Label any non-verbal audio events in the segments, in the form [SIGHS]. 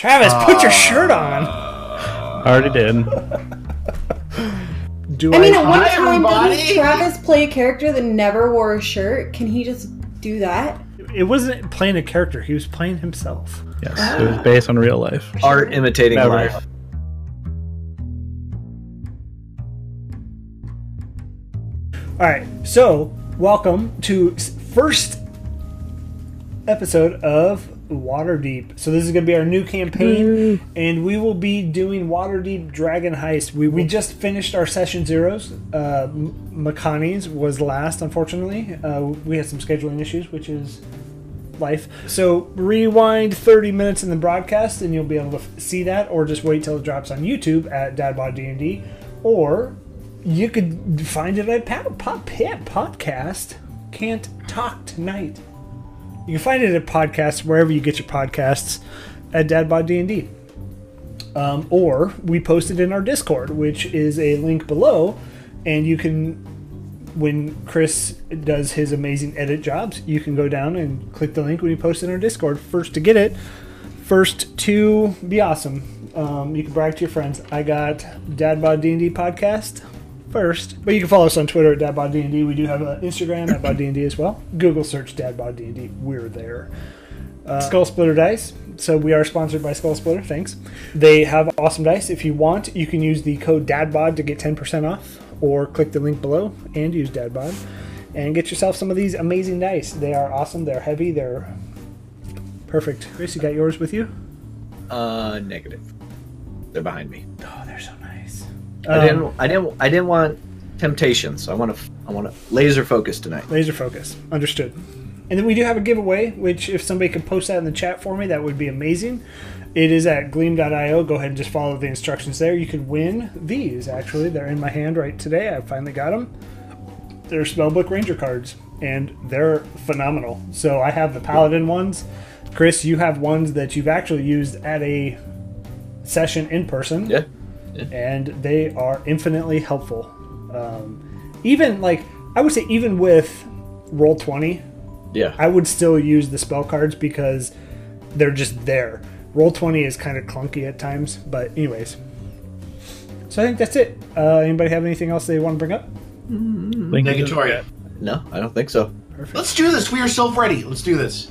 Travis, put your uh, shirt on. I Already did. Do I mean, at one time, everybody. didn't Travis play a character that never wore a shirt? Can he just do that? It wasn't playing a character. He was playing himself. Yes, it was based on real life. Art imitating Never. life. All right. So, welcome to first episode of Waterdeep. So this is going to be our new campaign, and we will be doing Waterdeep Dragon Heist. We, we just finished our session zeros. Uh, Makani's was last, unfortunately. Uh, we had some scheduling issues, which is life. So rewind 30 minutes in the broadcast, and you'll be able to see that, or just wait till it drops on YouTube at Dadbod D&D, or you could find it at Pop, Pit Podcast. Can't talk tonight. You can find it at podcasts wherever you get your podcasts at Dadbod D&D. Um, or we post it in our Discord, which is a link below, and you can, when Chris does his amazing edit jobs, you can go down and click the link when you post it in our Discord. First to get it, first to be awesome. Um, you can brag to your friends. I got Dadbod D&D podcast first, but you can follow us on Twitter at Dadbod D&D. We do have an Instagram [COUGHS] at Bod D&D as well. Google search Dadbod D&D. We're there. Uh, Skull Splitter Dice. So we are sponsored by Skull Splitter. Thanks. They have awesome dice. If you want, you can use the code DADBOD to get 10% off, or click the link below and use DADBOD, and get yourself some of these amazing dice. They are awesome. They're heavy. They're perfect. Chris, you got yours with you? Uh, negative. They're behind me. They're so nice. I Um, didn't. I didn't. I didn't want temptations. I want to. I want to laser focus tonight. Laser focus. Understood. And then we do have a giveaway, which if somebody could post that in the chat for me, that would be amazing. It is at gleam.io. Go ahead and just follow the instructions there. You could win these, actually. They're in my hand right today. I finally got them. They're Spellbook Ranger cards, and they're phenomenal. So I have the Paladin ones. Chris, you have ones that you've actually used at a session in person Yeah. And they are infinitely helpful. Um, even like I would say, even with roll twenty, Yeah. I would still use the spell cards because they're just there. Roll twenty is kind of clunky at times, but anyways. So I think that's it. Uh, anybody have anything else they want to bring up? Link is in the Negatory. chat. no, I don't think so. Let's do this. We are self ready. Let's do this.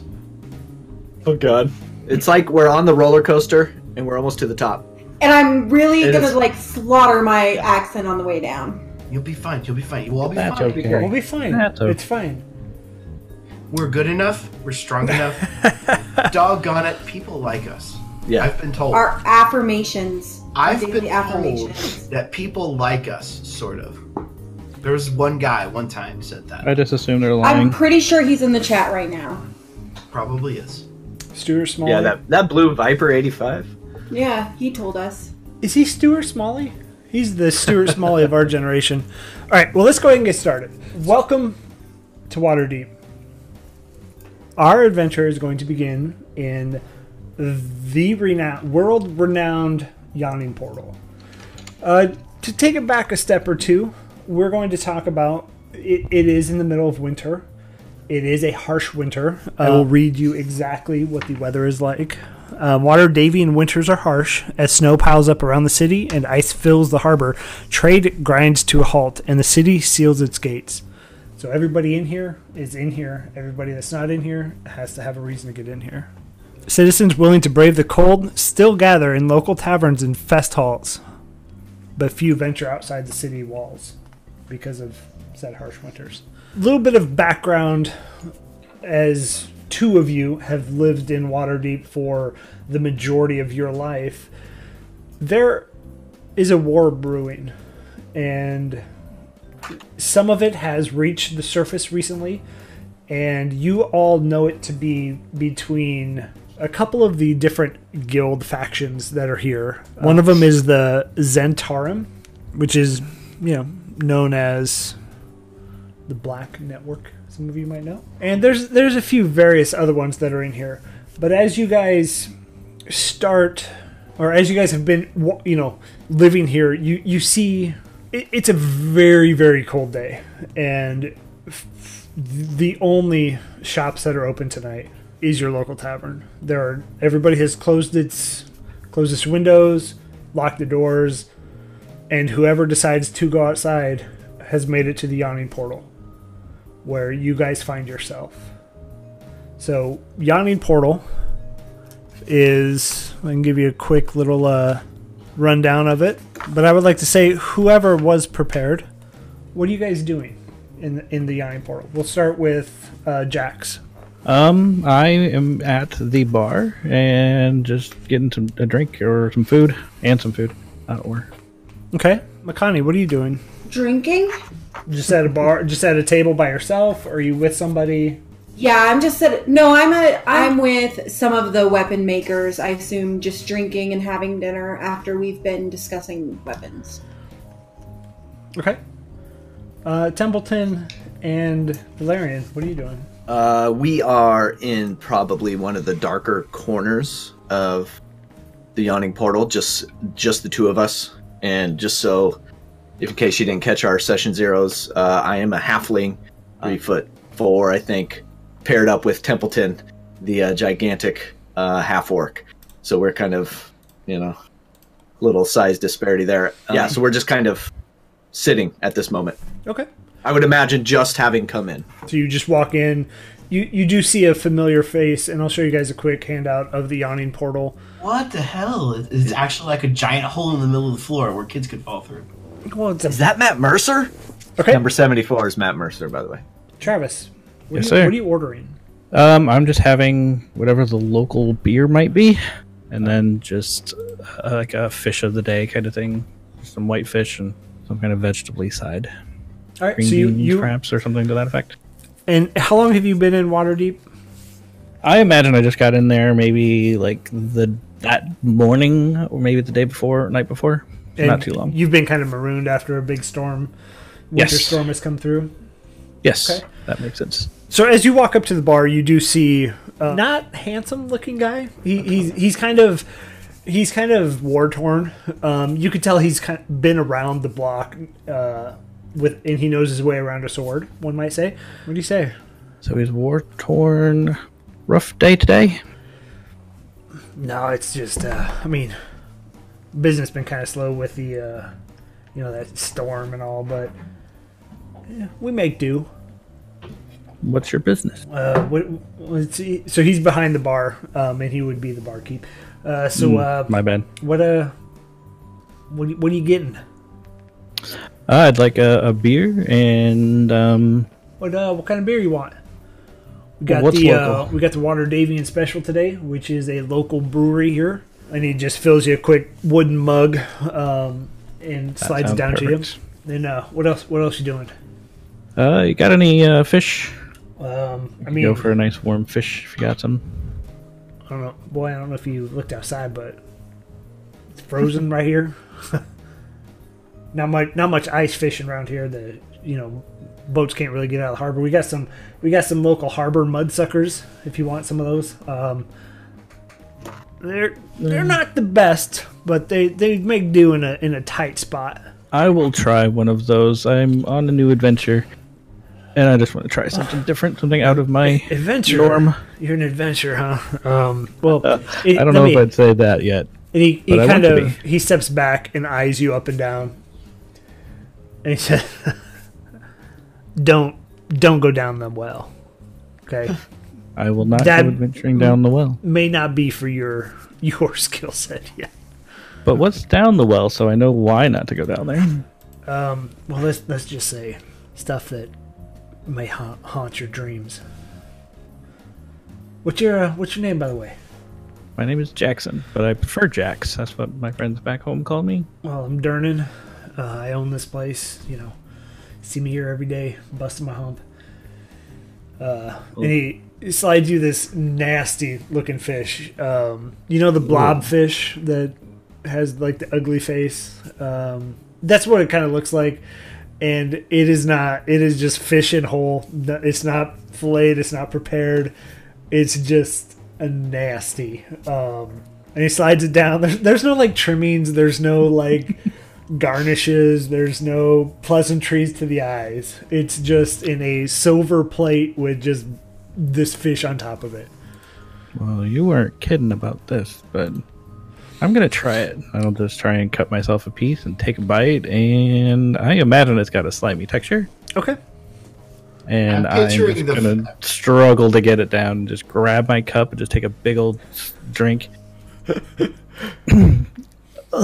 Oh God. It's like we're on the roller coaster and we're almost to the top. And I'm really It gonna is- like slaughter my accent on the way down. You'll be fine. You'll be fine. You will all be That's fine. okay. We'll be fine. That's okay. It's fine. We're good enough. We're strong [LAUGHS] enough. Doggone it. People like us. Yeah. I've been told. Our affirmations. I've Daily been told affirmations. that people like us, sort of. There was one guy one time said that. I just assume they're lying. I'm pretty sure he's in the chat right now. Probably is. Stuart Smalley. Yeah. That that blue Viper eighty five. Yeah, he told us. Is he Stuart Smalley? He's the Stuart Smalley of our generation. All right, well, let's go ahead and get started. Welcome to Waterdeep. Our adventure is going to begin in the renowned, world-renowned Yawning Portal. Uh, to take it back a step or two, we're going to talk about. It, it is in the middle of winter. It is a harsh winter. I will read you exactly what the weather is like. Um, Waterdhavian winters are harsh as snow piles up around the city and ice fills the harbor. Trade grinds to a halt and the city seals its gates. So everybody in here is in here. Everybody that's not in here has to have a reason to get in here. Citizens willing to brave the cold still gather in local taverns and fest halls, but few venture outside the city walls because of said harsh winters. A little bit of background as two of you have lived in Waterdeep for the majority of your life, there is a war brewing, and some of it has reached the surface recently, and you all know it to be between a couple of the different guild factions that are here. One of uh, them is the Zhentarim, which is, you know, known as the Black Network. Some of you might know, and there's there's a few various other ones that are in here. But as you guys start, or as you guys have been, you know, living here, you you see it, it's a very very cold day, and the only shops that are open tonight is your local tavern. There are everybody has closed its closes windows, locked the doors, and whoever decides to go outside has made it to the yawning portal where you guys find yourself. So, yawning portal is I can give you a quick little uh, rundown of it, but I would like to say whoever was prepared, what are you guys doing in the, in the yawning portal? We'll start with uh, Jax. Um, I am at the bar and just getting some a drink or some food and some food. Uh, or Okay, Makani, what are you doing? Drinking? Just at a bar, just at a table by yourself? Or are you with somebody? Yeah, I'm just at. No, I'm a. I'm with some of the weapon makers. I assume just drinking and having dinner after we've been discussing weapons. Okay. Uh, Templeton and Valerian, what are you doing? Uh, we are in probably one of the darker corners of the yawning portal, just just the two of us. And just so, if in case you didn't catch our session zeros, uh, I am a halfling, three foot four, I think, paired up with Templeton, the uh, gigantic uh, half orc. So we're kind of, you know, little size disparity there. yeah, so we're just kind of sitting at this moment. Okay. I would imagine just having come in. So you just walk in. You you do see a familiar face, and I'll show you guys a quick handout of the yawning portal. What the hell? It's actually like a giant hole in the middle of the floor where kids could fall through. Well, it's a, Is that Matt Mercer? okay. Number 74 is Matt Mercer, by the way. Travis, what, Yes, are you, sir. what are you ordering? um, I'm just having whatever the local beer might be, and then just uh, like a fish of the day kind of thing, some white fish and some kind of vegetable side, All right. green so you beans, you perhaps, or something to that effect. and how long have you been in Waterdeep? I imagine I just got in there maybe like the that morning or maybe the day before, night before. So And not too long. You've been kind of marooned after a big storm. Winter Yes. storm has come through. yes, okay. that makes sense. So as you walk up to the bar, you do see uh, not handsome looking guy. He, he's he's kind of he's kind of war torn. Um, you could tell he's kind of been around the block uh, with, and he knows his way around a sword. One might say. What do you say? So he's war torn. Rough day today. No, it's just. Uh, I mean, business been kind of slow with the, uh, you know, that storm and all, but yeah, we make do. What's your business? Uh, what, let's see. So he's behind the bar, um, and he would be the barkeep. Uh, so uh, My bad. what uh, what what are you getting? Uh, I'd like a, a beer and um, What uh, what kind of beer you want? We got What's the uh, we got the Waterdhavian special today, which is a local brewery here, and he just fills you a quick wooden mug, um, and that slides it down to you. perfect. Then uh, what else? What else you doing? Uh, you got any uh, fish? Um, I I mean, go for a nice warm fish if you got some. I don't know, boy. I don't know if you looked outside, but it's frozen right here. [LAUGHS] not much, not much ice fishing around here. The you know boats can't really get out of the harbor. We got some, we got some local harbor mudsuckers. If you want some of those, um, they're they're not the best, but they they make do in a in a tight spot. I will try one of those. I'm on a new adventure, and I just want to try something different, something out of my Adventure, norm. You're an adventure, huh? Um, well, [LAUGHS] it- I don't know me- if I'd say that yet. And he, he kind of he steps back and eyes you up and down, and he says, [LAUGHS] "Don't don't go down the well. Okay, [LAUGHS] I will not That- go adventuring down the well. may not be for your your [LAUGHS] skill set yet. But what's down the well, so I know why not to go down there. Um, well, let's let's just say stuff that may haunt, haunt your dreams. What's your uh, what's your name, by the way? My name is Jackson, but I prefer Jax. That's what my friends back home call me. Well, I'm Durnan. Uh, I own this place. You know, see me here every day, busting my hump. Uh, and he slides you this nasty looking fish. Um, you know the blob fish that has like the ugly face. Um, that's what it kind of looks like, and it is not. It is just fish in whole. It's not filleted. It's not prepared. It's just a nasty. Um, and he slides it down. [LAUGHS] There's, there's no like trimmings. There's no like [LAUGHS] garnishes. There's no pleasantries to the eyes. It's just in a silver plate with just this fish on top of it. Well, you weren't kidding about this, but I'm gonna try it. I'll just try and cut myself a piece and take a bite, and I imagine it's got a slimy texture. Okay. And I'm I'm, just gonna struggle to get it down. And just grab my cup and just take a big old drink. [LAUGHS] oh,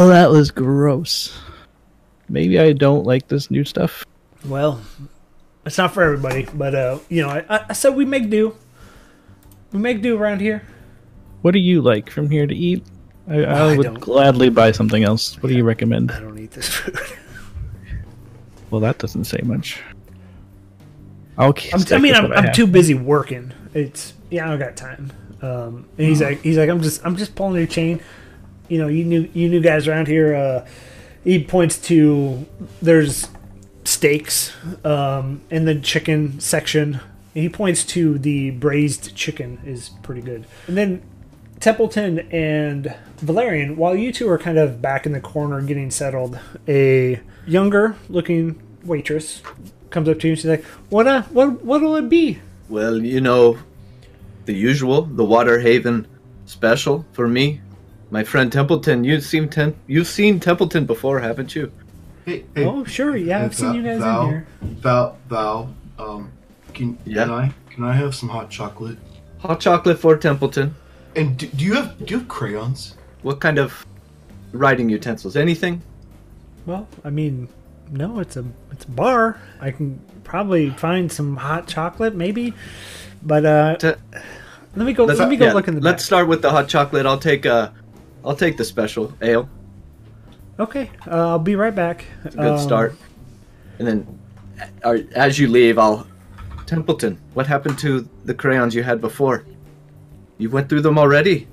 that was gross. Maybe I don't like this new stuff. Well, it's not for everybody, but uh, you know, I, I said we make do. We make do around here. What do you like from here to eat? I, I I would gladly buy something else. What do you recommend? I don't eat this food. [LAUGHS] Well, that doesn't say much. I'll keep I'm, I mean, I'm, I'm too busy working. It's yeah, I don't got time. Um, and he's like, he's like, I'm just, I'm just pulling your chain. You know, you new, you new guys around here. Uh, he points to there's steaks um, in the chicken section. And he points to the braised chicken is pretty good. And then Templeton and Valerian, while you two are kind of back in the corner getting settled, a younger looking waitress comes up to you and she's like, "What uh, what what'll it be?" Well, you know, the usual, the Water Haven special for me. My friend Templeton, you've seen Tem- you've seen Templeton before, haven't you? Hey, hey, Oh, sure, yeah, I've Hey, seen you guys Val, in here. Val, Val, um, can, Yeah? can I can I have some hot chocolate? Hot chocolate for Templeton. And do, do you have do you have crayons? What kind of writing utensils? Anything? Well, I mean, no, it's a it's a bar. I can probably find some hot chocolate, maybe, but uh, Te- let me go. Let's, me go yeah, look in the Let's back. start with the hot chocolate. I'll take uh, I'll take the special ale. Okay, uh, I'll be right back. It's a good Um, start. And then, uh, as you leave, I'll Templeton. What happened to the crayons you had before? You went through them already.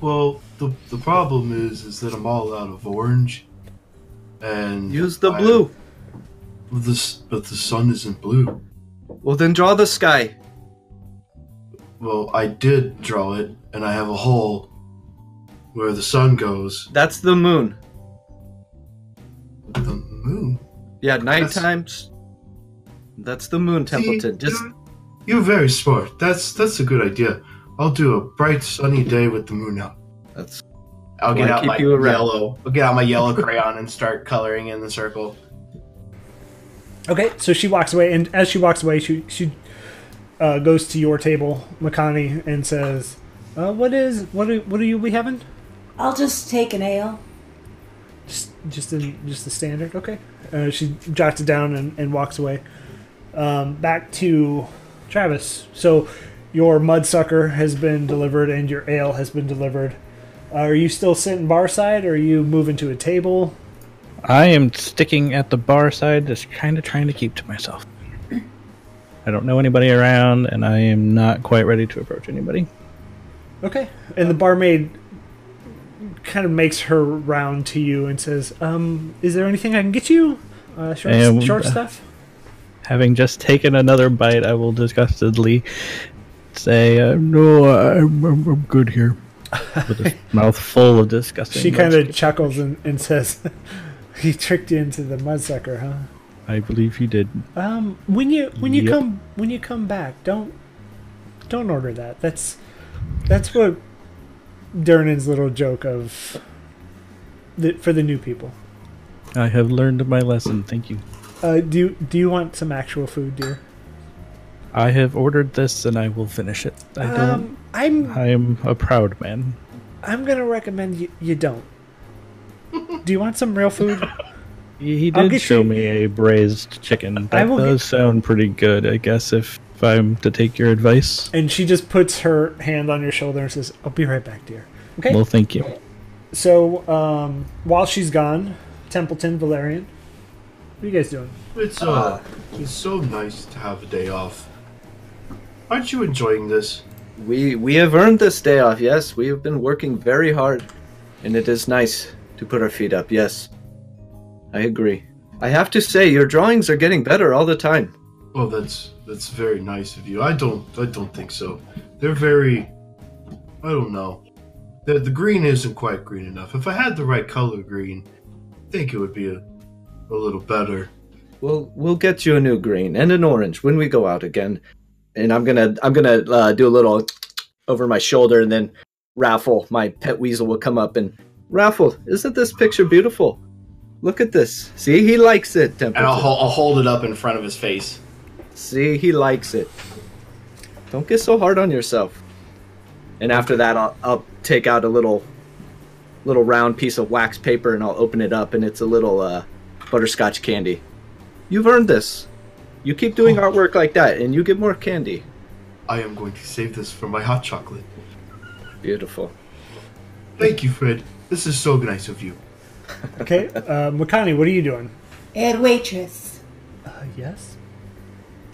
Well, the the problem is is that I'm all out of orange. And Use the I- blue. This, but the sun isn't blue. Well, then draw the sky. Well, I did draw it, and I have a hole where the sun goes. That's the moon. The moon. Yeah, night times. That's the moon, Templeton. See, Just you're, you're very smart. That's that's a good idea. I'll do a bright sunny day with the moon out. that's I'll get out my yellow. I'll get out my yellow crayon and start coloring in the circle. Okay, so she walks away, and as she walks away, she she uh, goes to your table, Makani, and says, uh, "What is what? Are, what are you we having? I'll just take an ale. Just just in just the standard. Okay." Uh, she jots it down and, and walks away. Um, back to Travis. So your mudsucker has been delivered, and your ale has been delivered. Uh, are you still sitting bar side, or are you moving to a table? I am sticking at the bar side, just kind of trying to keep to myself. I don't know anybody around, and I am not quite ready to approach anybody. Okay. And the barmaid kind of makes her round to you and says, "Um, is there anything I can get you? Uh, short, Um, short uh, stuff." Having just taken another bite, I will disgustedly say, uh, "No, I'm, I'm, I'm good here." [LAUGHS] With a mouth full of disgusting. She kind of chuckles and, and says, [LAUGHS] "He tricked you into the mudsucker, huh?" I believe he did. Um, when you when you Yep. come when you come back, don't don't order that. That's that's what Durnan's little joke of the, for the new people. I have learned my lesson. Thank you. Uh, do you, do you want some actual food, dear? I have ordered this, and I will finish it. I don't. Um, I'm I am a proud man. I'm gonna recommend you, you don't. Do you want some real food? [LAUGHS] He he did show you- me a braised chicken. That does sound pretty good, I guess, if, if I'm to take your advice. And she just puts her hand on your shoulder and says, "I'll be right back, dear." Okay. Well, thank you. So um, while she's gone, Templeton, Valerian, what are you guys doing? It's uh, it's so nice to have a day off. Aren't you enjoying this? we we have earned this day off. Yes, we have been working very hard, and it is nice to put our feet up. Yes, I agree. I have to say, your drawings are getting better all the time. Well, that's that's very nice of you. I don't I don't think so. They're very I don't know. The the green isn't quite green enough. If I had the right color green, I think it would be a, a little better. We'll we'll get you a new green and an orange when we go out again. And I'm gonna I'm gonna uh, do a little over my shoulder, and then Raffle, my pet weasel, will come up and Raffle, isn't this picture beautiful? Look at this. See, he likes it, And I'll, I'll hold it up in front of his face. See, he likes it. Don't get so hard on yourself. And after that, I'll, I'll take out a little, little round piece of wax paper and I'll open it up, and it's a little uh, butterscotch candy. You've earned this. You keep doing artwork like that, and you get more candy. I am going to save this for my hot chocolate. Beautiful. Thank you, Fred. This is so nice of you. Okay, uh, Makani, what are you doing? Head waitress. Uh, yes.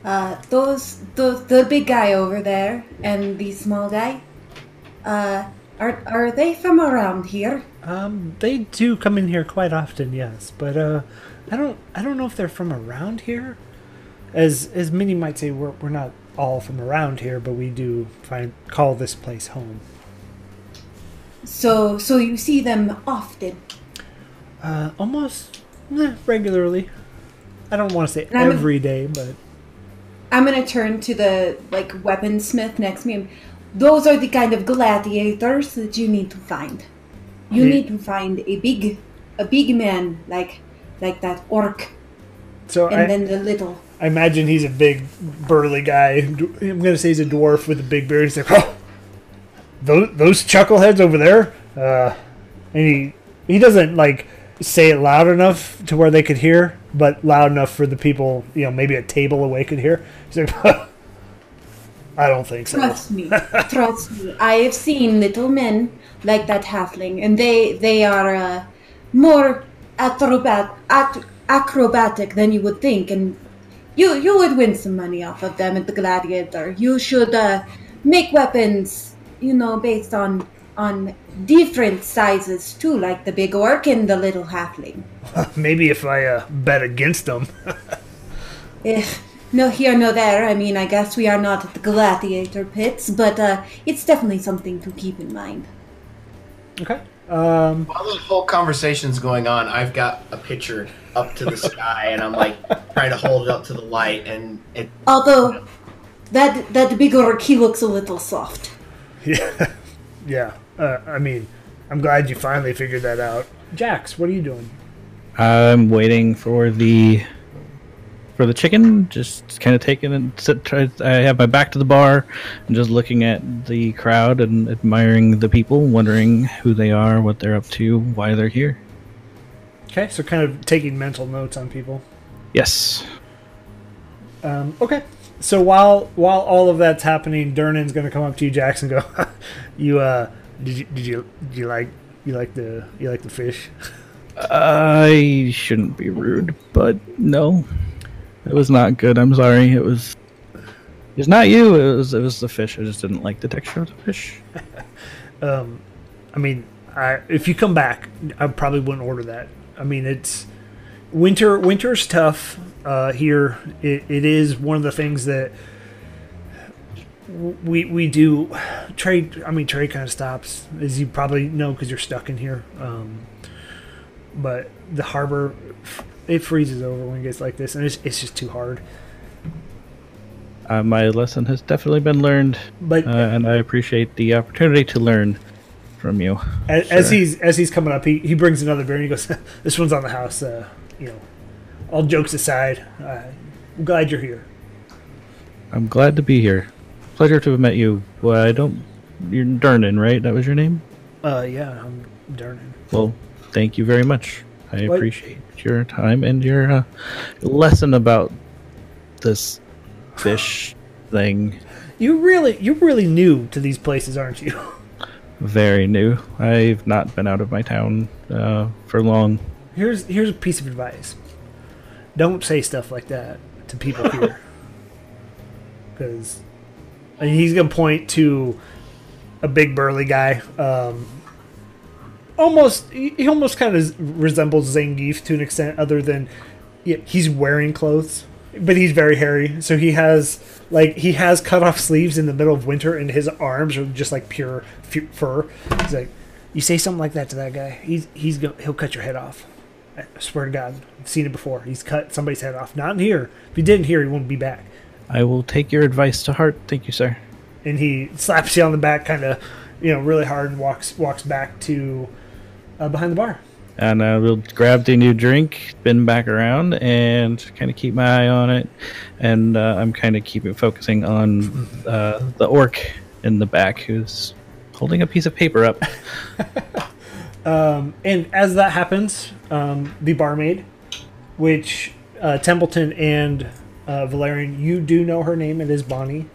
Uh, those, those, the big guy over there and the small guy. Uh, are are they from around here? Um, they do come in here quite often, yes, but uh, I don't, I don't know if they're from around here. As as many might say, we're we're not all from around here, but we do find call this place home. So, so you see them often. Uh, almost eh, regularly. I don't want to say every day, but I'm gonna turn to the like weaponsmith next to me. Those are the kind of gladiators that you need to find. You need to find a big, a big man like, like that orc, so and I, then the little. I imagine he's a big burly guy. I'm gonna say he's a dwarf with a big beard. He's like, oh, those those chuckleheads over there. Uh, and he he doesn't like say it loud enough to where they could hear, but loud enough for the people, you know, maybe a table away could hear. [LAUGHS] I don't think so. Trust me, trust me. I have seen little men like that halfling, and they they are uh, more acrobat ac- acrobatic than you would think, and you you would win some money off of them at the gladiator. You should uh, make weapons, you know, based on on different sizes too, like the big orc and the little halfling. [LAUGHS] Maybe if I uh, bet against them. [LAUGHS] Eh, no here, no there. I mean, I guess we are not at the gladiator pits, but uh, it's definitely something to keep in mind. okay. Um, While the whole conversation's going on, I've got a picture up to the sky, and I'm like trying to hold it up to the light, and it. Although that that big orc he looks a little soft. [LAUGHS] yeah. Yeah. Uh, I mean, I'm glad you finally figured that out. Jax, what are you doing? I'm waiting for the for the chicken. Just kind of taking it. Sit, try, I have my back to the bar and just looking at the crowd and admiring the people, wondering who they are, what they're up to, why they're here. Okay, so kind of taking mental notes on people. Yes. Um, okay. So while while all of that's happening, Durnan's gonna come up to you, Jackson. Go, [LAUGHS] you uh, did you did you did you like you like the you like the fish? I shouldn't be rude, but no, it was not good. I'm sorry. It was. It's not you. It was. It was the fish. I just didn't like the texture of the fish. [LAUGHS] Um, I mean, I, if you come back, I probably wouldn't order that. I mean, it's winter. Winter's tough uh, here. It, it is one of the things that we we do trade. I mean, trade kind of stops, as you probably know, because you're stuck in here. Um, but the harbor, it freezes over when it gets like this, and it's it's just too hard. Uh, my lesson has definitely been learned, But uh, and I appreciate the opportunity to learn from you. as, as he's as he's coming up, he, he brings another beer and he goes, [LAUGHS] "This one's on the house." Uh, you know, all jokes aside, uh, I'm glad you're here. I'm glad to be here. Pleasure to have met you. Well, I don't. You're Durnan, right? That was your name. Uh, yeah, I'm Durnan. Well, thank you very much. I appreciate your time and your uh, lesson about this fish thing. You really you're really new to these places, aren't you? [LAUGHS] Very new. I've not been out of my town uh, for long. Here's here's a piece of advice. Don't say stuff like that to people here. [LAUGHS] Because he's gonna point to a big burly guy. Um, almost he almost kind of resembles Zangief to an extent, other than yeah, he's wearing clothes, but he's very hairy. So he has like he has cut off sleeves in the middle of winter, and his arms are just like pure fu- fur. He's like, you say something like that to that guy, he's he's go- he'll cut your head off. I swear to God, I've seen it before. He's cut somebody's head off. Not in here. If he didn't here, he won't be back. I will take your advice to heart. Thank you, sir. And he slaps you on the back, kind of, you know, really hard, and walks walks back to uh, behind the bar. And uh, we'll grab the new drink, spin back around, and kind of keep my eye on it. And uh, I'm kind of keeping focusing on uh, the orc in the back who's holding a piece of paper up. [LAUGHS] [LAUGHS] And as that happens, um, the barmaid, which uh, Templeton and uh, Valerian, you do know her name. It is Bonnie.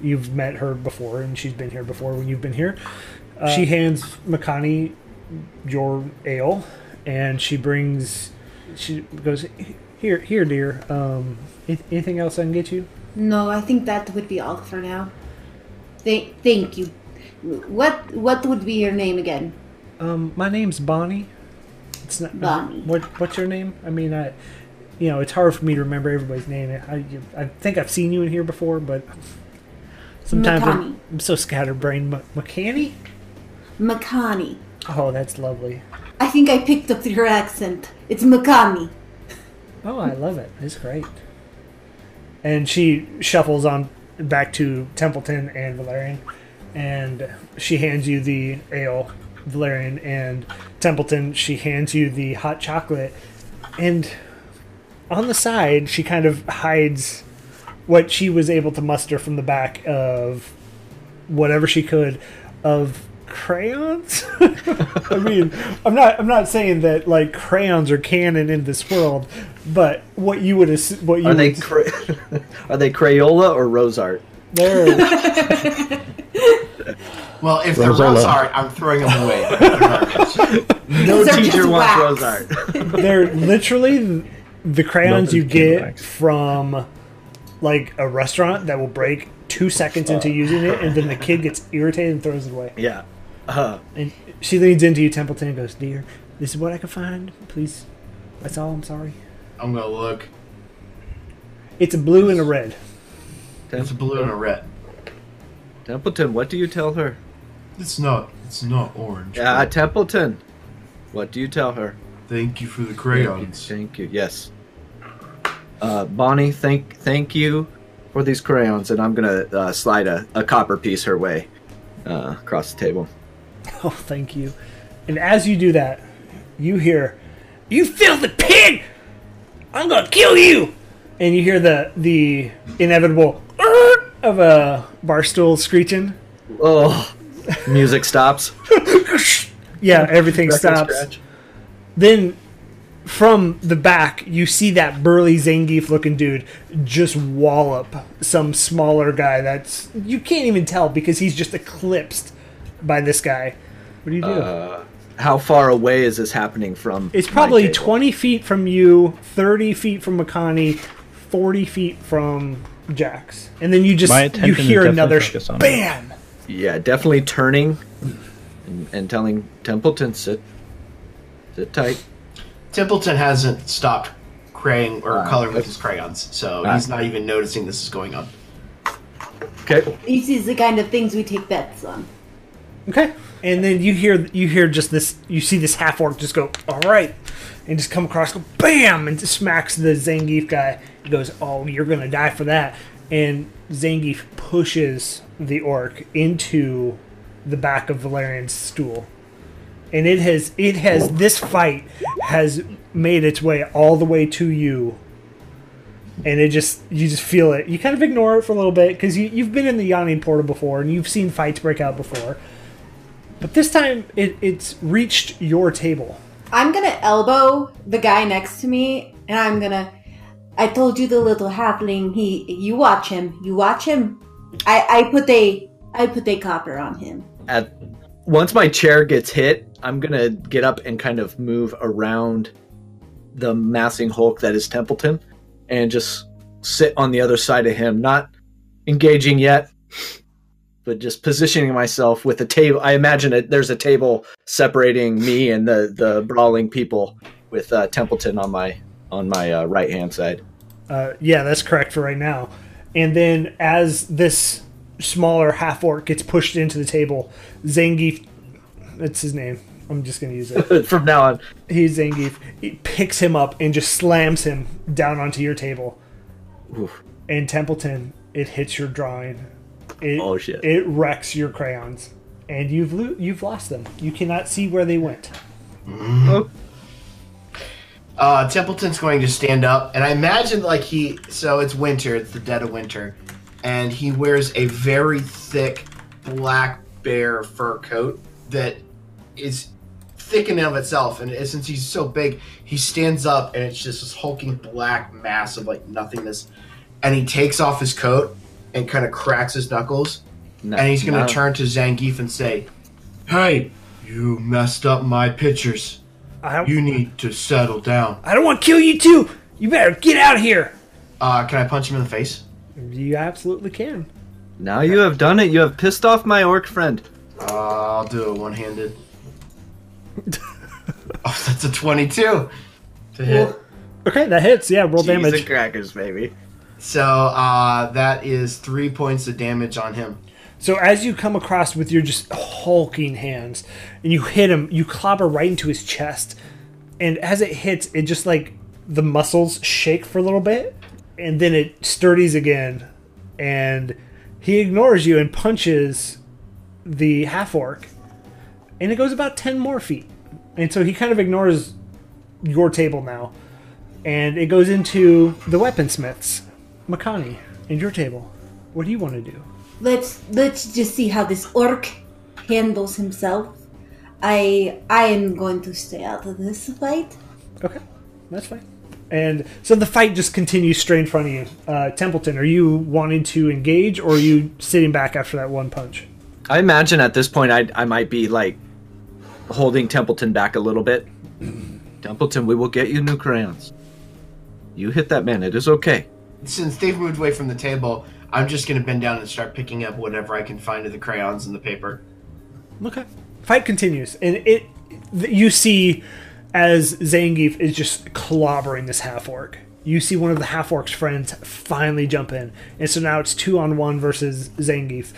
You've met her before, and she's been here before when you've been here. she hands Makani your ale, and she brings. She goes, "Here, here, dear. Um, anything else I can get you?" No, I think that would be all for now. Th- thank you. What what would be your name again? Um, my name's Bonnie. It's not Bonnie. What What's your name? I mean, I, you know, it's hard for me to remember everybody's name. I, I think I've seen you in here before, but sometimes I'm, I'm so scatterbrained. M- McCanny? Makani. Oh, that's lovely. I think I picked up your accent. It's Makani. Oh, I love it. It's great. And she shuffles on back to Templeton and Valerian, and she hands you the ale, Valerian, and Templeton. She hands you the hot chocolate, and on the side, she kind of hides what she was able to muster from the back of whatever she could of crayons. [LAUGHS] I mean, I'm not I'm not saying that like crayons are canon in this world, but what you would ass- what you Are they cra- [LAUGHS] are they Crayola or rose art? they're [LAUGHS] Well, if they're rose art, I'm throwing them away. No They're teacher wants wax. rose art. they're literally the crayons you get wax. from like a restaurant that will break two seconds into using it, and then the kid gets irritated and throws it away. yeah. Uh, And she leans into you, Templeton, and goes, "Dear, this is what I can find. Please, that's all. I'm sorry. I'm gonna look. It's a blue and a red. It's a blue and a red. Templeton, what do you tell her? It's not. It's not orange. Uh, Templeton, what do you tell her? Thank you for the Thank you. crayons. Thank you. Yes. Uh, Bonnie, thank thank you for these crayons, and I'm gonna uh, slide a, a copper piece her way uh, across the table. [LAUGHS] Oh, thank you. And as you do that, you hear, "You filthy pig! I'm gonna kill you!" And you hear the the inevitable [LAUGHS] of a bar stool screeching. Oh, music stops. [LAUGHS] Yeah, everything Record stops. scratch. Then from the back, you see that burly Zangief looking dude just wallop some smaller guy that's you can't even tell because he's just eclipsed by this guy. What do you do? Uh, how far away is this happening from? it's probably 20 feet from you, 30 feet from Makani, 40 feet from Jax. And then you just you hear another focused it. bam. Yeah, definitely turning and, and telling Templeton sit sit tight. Templeton hasn't stopped craying or coloring with his crayons, so he's not even noticing this is going on. Okay. This is the kind of things we take bets on. Okay. And then you hear you hear just this you see this half orc just go, all right, and just come across, go bam, and just smacks the Zangief guy. He goes, Oh, you're gonna die for that. And Zangief pushes the orc into the back of Valerian's stool. And it has it has this fight has made its way all the way to you. And it just you just feel it. You kind of ignore it for a little bit because you, you've been in the yawning portal before and you've seen fights break out before. But this time it, it's reached your table. I'm gonna elbow the guy next to me, and I'm gonna. I told you the little halfling. He, you watch him. You watch him. I, I put a, I put a copper on him. At once my chair gets hit, I'm gonna get up and kind of move around the massing hulk that is Templeton, and just sit on the other side of him, not engaging yet, but just positioning myself with a table. I imagine it. There's a table separating me and the the brawling people, with uh, Templeton on my on my uh, right hand side. Uh, yeah, that's correct for right now. And then as this smaller half orc gets pushed into the table, Zangief, that's his name. I'm just going to use it. [LAUGHS] From now on, He's Zangief. He picks him up and just slams him down onto your table. Oof. And Templeton, it hits your drawing. It, Oh, shit. It wrecks your crayons, and you've lo- you've lost them. You cannot see where they went. Oh, Uh, Templeton's going to stand up, and I imagine like he. So it's winter; it's the dead of winter, and he wears a very thick black bear fur coat that is thick in and of itself. And it- since he's so big, he stands up, and it's just this hulking black mass of like nothingness. And he takes off his coat and kind of cracks his knuckles, no, and he's going to no. turn to Zangief and say, Hey, you messed up my pictures. I You need to settle down. I don't want to kill you too. You better get out of here. uh, "Can I punch him in the face?" You absolutely can. Now you have done it. You have pissed off my orc friend. Uh, I'll do it one-handed. [LAUGHS] oh, that's a twenty-two to hit. Okay, that hits. Yeah, roll Cheese damage. and crackers, baby. So uh, that is three points of damage on him. So as you come across with your just hulking hands and you hit him, you clobber right into his chest. And as it hits, it just like the muscles shake for a little bit and then it sturdies again. And he ignores you and punches the half orc. And it goes about 10 more feet. And so he kind of ignores your table now. And it goes into the weaponsmiths, Makani, and your table. What do you want to do? Let's let's just see how this orc handles himself. I I am going to stay out of this fight. Okay, that's fine. And so the fight just continues straight in front of you. Uh, Templeton, are you wanting to engage or are you sitting back after that one punch? I imagine at this point I I might be like holding Templeton back a little bit. [CLEARS THROAT] Templeton, we will get you new crayons. You hit that man. It is okay. Since they've moved away from the table, I'm just going to bend down and start picking up whatever I can find of the crayons and the paper. Okay. Fight continues, and it th- you see as Zangief is just clobbering this half orc. You see one of the half orc's friends finally jump in, and so now it's two on one versus Zangief,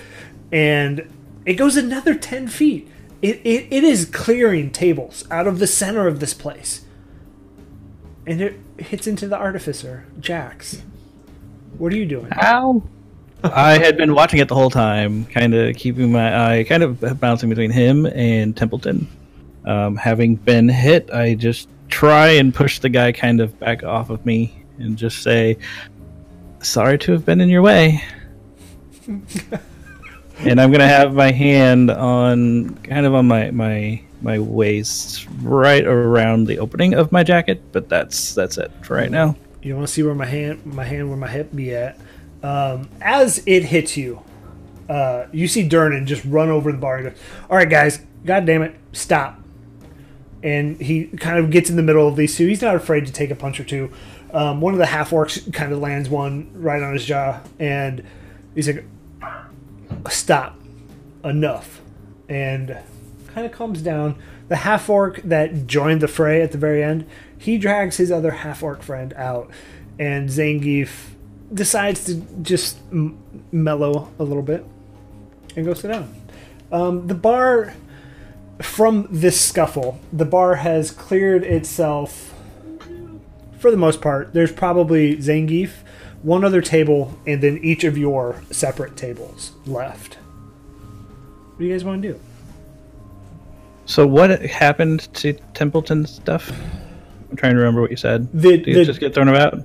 and it goes another ten feet. It, it, it is clearing tables out of the center of this place, and it hits into the artificer, Jax. What are you doing? Ow! I had been watching it the whole time, kind of keeping my eye, kind of bouncing between him and Templeton. Um, having been hit, I just try and push the guy kind of back off of me and just say, "Sorry to have been in your way." [LAUGHS] and I'm gonna have my hand on, kind of on my my my waist, right around the opening of my jacket. But that's that's it for right now. You want to see where my hand, my hand, where my hip be at? Um, as it hits you, uh, you see Durnan just run over the bar and goes, "All right, guys, God damn it, stop!" And he kind of gets in the middle of these two. He's not afraid to take a punch or two. Um, one of the half orcs kind of lands one right on his jaw, and he's like, "Stop, enough," and kind of calms down. The half orc that joined the fray at the very end, he drags his other half orc friend out, and Zangief decides to just mellow a little bit and go sit down. Um, the bar, from this scuffle, the bar has cleared itself for the most part. There's probably Zangief, one other table, and then each of your separate tables left. What do you guys want to do? So what happened to Templeton's stuff? I'm trying to remember what you said. The- Did the- just get thrown about?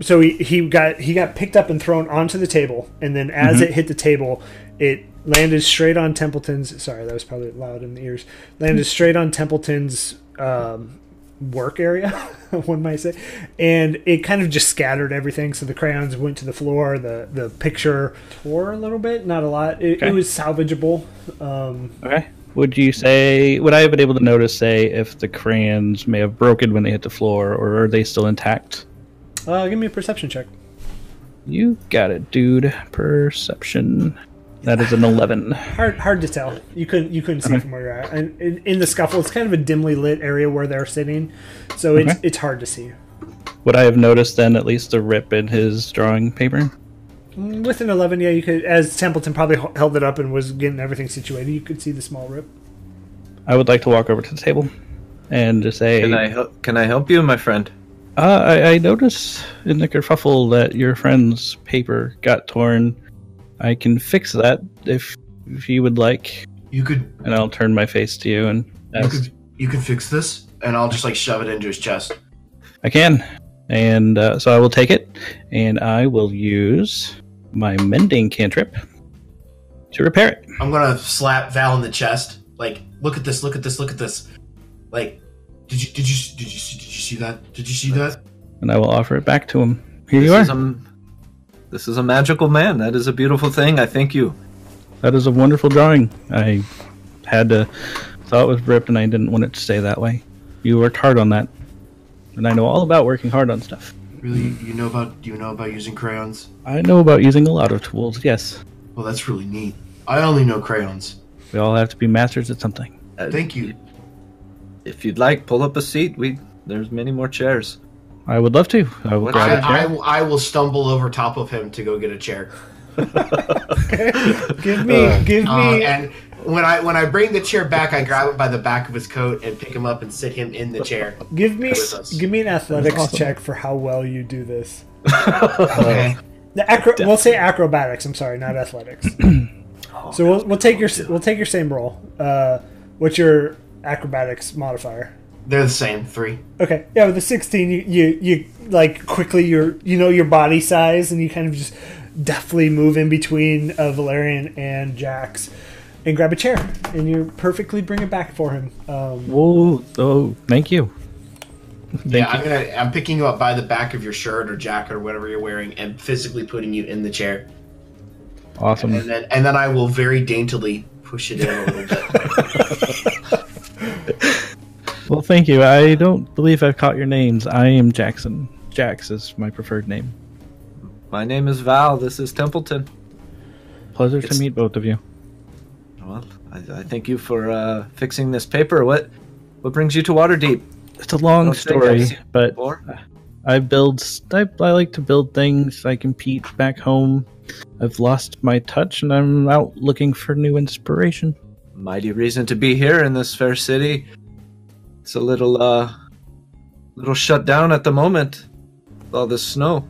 so he, he got he got picked up and thrown onto the table and then as mm-hmm. it hit the table it landed straight on templeton's sorry that was probably loud in the ears landed straight on templeton's um, work area [LAUGHS] one might say and it kind of just scattered everything so the crayons went to the floor the the picture tore a little bit not a lot it, it was salvageable um, Okay. Would you say would I have been able to notice, say, if the crayons may have broken when they hit the floor, or are they still intact? uh, give me a perception check You got it, dude. Perception. That is an eleven. hard hard to tell. You couldn't you couldn't see from where you're at. And in, in the scuffle, it's kind of a dimly lit area where they're sitting, so it's Okay. it's hard to see. Would I have noticed then at least a rip in his drawing paper? Mm, With an eleven, yeah, you could. As Templeton probably held it up and was getting everything situated, you could see the small rip. I would like to walk over to the table and just say, Can I help? Can I help you, my friend? Uh, I, I noticed in the kerfuffle that your friend's paper got torn. I can fix that if if you would like, You could and I'll turn my face to you and you could you can fix this, and I'll just like shove it into his chest. I can, and uh, so I will take it, and I will use my mending cantrip to repair it. I'm gonna slap Val in the chest. Like, look at this, look at this, look at this. Like, did you did you did you see, did you see that? Did you see that? and I will offer it back to him. Here This you is are. A, this is a magical man. That is a beautiful thing. I thank you. That is a wonderful drawing. I had to thought it was ripped, and I didn't want it to stay that way. You worked hard on that, and I know all about working hard on stuff. Really, you know about do you know about using crayons? I know about using a lot of tools. Yes, Well, that's really neat. I only know crayons. we all have to be masters at something. Uh, Thank you. If you'd like, pull up a seat. We there's many more chairs. I would love to. I will What- grab a I, chair. I, will- I will stumble over top of him to go get a chair. [LAUGHS] Give me, give Uh, me. and when I when I bring the chair back, I grab it by the back of his coat and pick him up and sit him in the chair. Give me, give me an athletics awesome. check for how well you do this. [LAUGHS] Okay. The acro- we'll say acrobatics. I'm sorry, not athletics. [CLEARS THROAT] so we'll, we'll take your we'll take your same roll. Uh, what's your acrobatics modifier? They're the same. Three. Okay, yeah, with the 16, you, you you like quickly your you know your body size, and you kind of just deftly move in between uh, Valerian and Jax, and grab a chair, and you perfectly bring it back for him. Um, Whoa! Oh, thank you. Thank yeah, you. I'm gonna I'm picking you up by the back of your shirt or jacket or whatever you're wearing and physically putting you in the chair. Awesome. And then and then I will very daintily push it in a little bit. [LAUGHS] Well, thank you. I don't believe I've caught your names. I am Jackson. Jax is my preferred name. My name is Val. This is Templeton. Pleasure It's- to meet both of you. Well, I, I thank you for uh, fixing this paper. What what brings you to Waterdeep? It's a long Don't think I've story, but before. I build. I, I like to build things. I compete back home. I've lost my touch, and I'm out looking for new inspiration. Mighty reason to be here in this fair city. It's a little uh, little shut down at the moment. with All this snow.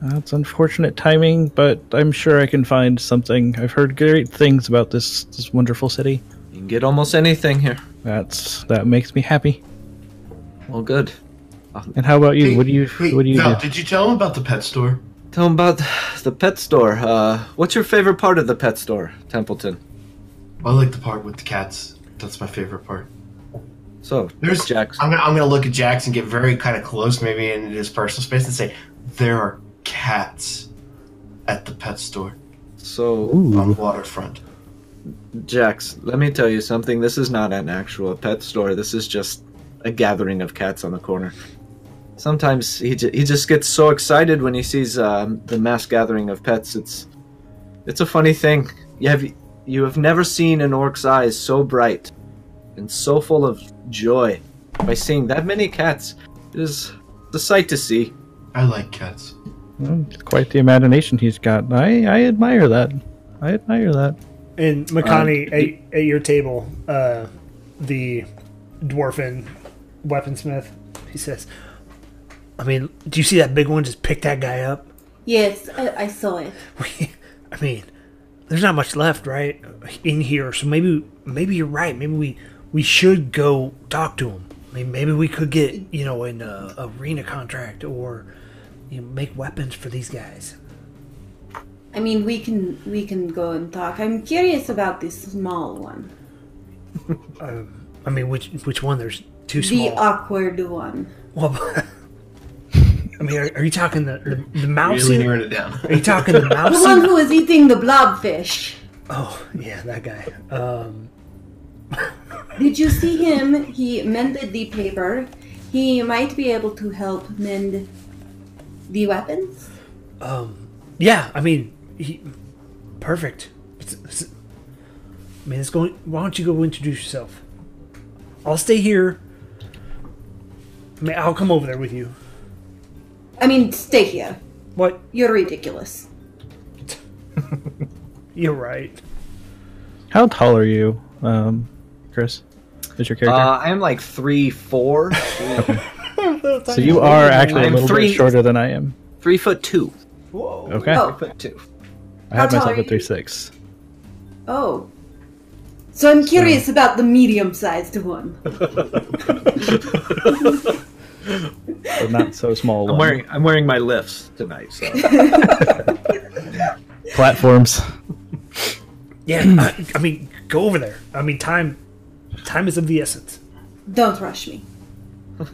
That's unfortunate timing, but I'm sure I can find something. I've heard great things about this this wonderful city. You can get almost anything here. That's that makes me happy. Well, good. And how about you? Hey, what do you hey, what do you Val, do? did you tell him about the pet store? Tell 'em about the pet store. Uh, what's your favorite part of the pet store, Templeton? I like the part with the cats. That's my favorite part. So, There's Jax. I'm gonna I'm gonna look at Jax and get very kind of close, maybe in his personal space, and say, "There are cats at the pet store So, on the waterfront." Jax, let me tell you something. This is not an actual pet store. This is just a gathering of cats on the corner. Sometimes he, j- he just gets so excited when he sees um, the mass gathering of pets. It's it's a funny thing. You have you have never seen an orc's eyes so bright and so full of joy by seeing that many cats. It is a sight to see. I like cats. well, quite the imagination he's got. I I admire that. I admire that. and Makani at, at your table, uh, the dwarfen weaponsmith, he says, "I mean, do you see that big one just pick that guy up? Yes, I, I saw it. [LAUGHS] I mean, there's not much left, right, in here. So maybe, maybe you're right. Maybe we we should go talk to him. I mean, maybe we could get you know an uh, arena contract or you know, make weapons for these guys. I mean, we can we can go and talk. I'm curious about this small one, [LAUGHS] I mean, which which one? There's too the awkward one. well, [LAUGHS] I mean, are, are you talking the the, the mouse? Really in- narrowed it down. Are you talking the [LAUGHS] mouse? The one in- who is eating the blobfish. Oh, yeah, that guy. Um, Did you see him? He mended the paper. He might be able to help mend the weapons. um, yeah, I mean, he, perfect. It's, it's, I mean, it's going. Why don't you go introduce yourself? I'll stay here. I mean, I'll come over there with you. I mean, stay here. What? You're ridiculous. [LAUGHS] You're right. How tall are you, um, Chris? Is your character? Uh, I'm like three four, [LAUGHS] [LAUGHS] so you are actually a I'm little three- bit shorter than I am. three foot two. Whoa. Okay, Oh. Three foot two. I have myself are at three six. Oh. So I'm curious about the medium-sized one. [LAUGHS] The not so small I'm one. wearing I'm wearing my lifts tonight. So platforms. Yeah, I, I mean, go over there. I mean, time, time is of the essence. Don't rush me. [LAUGHS]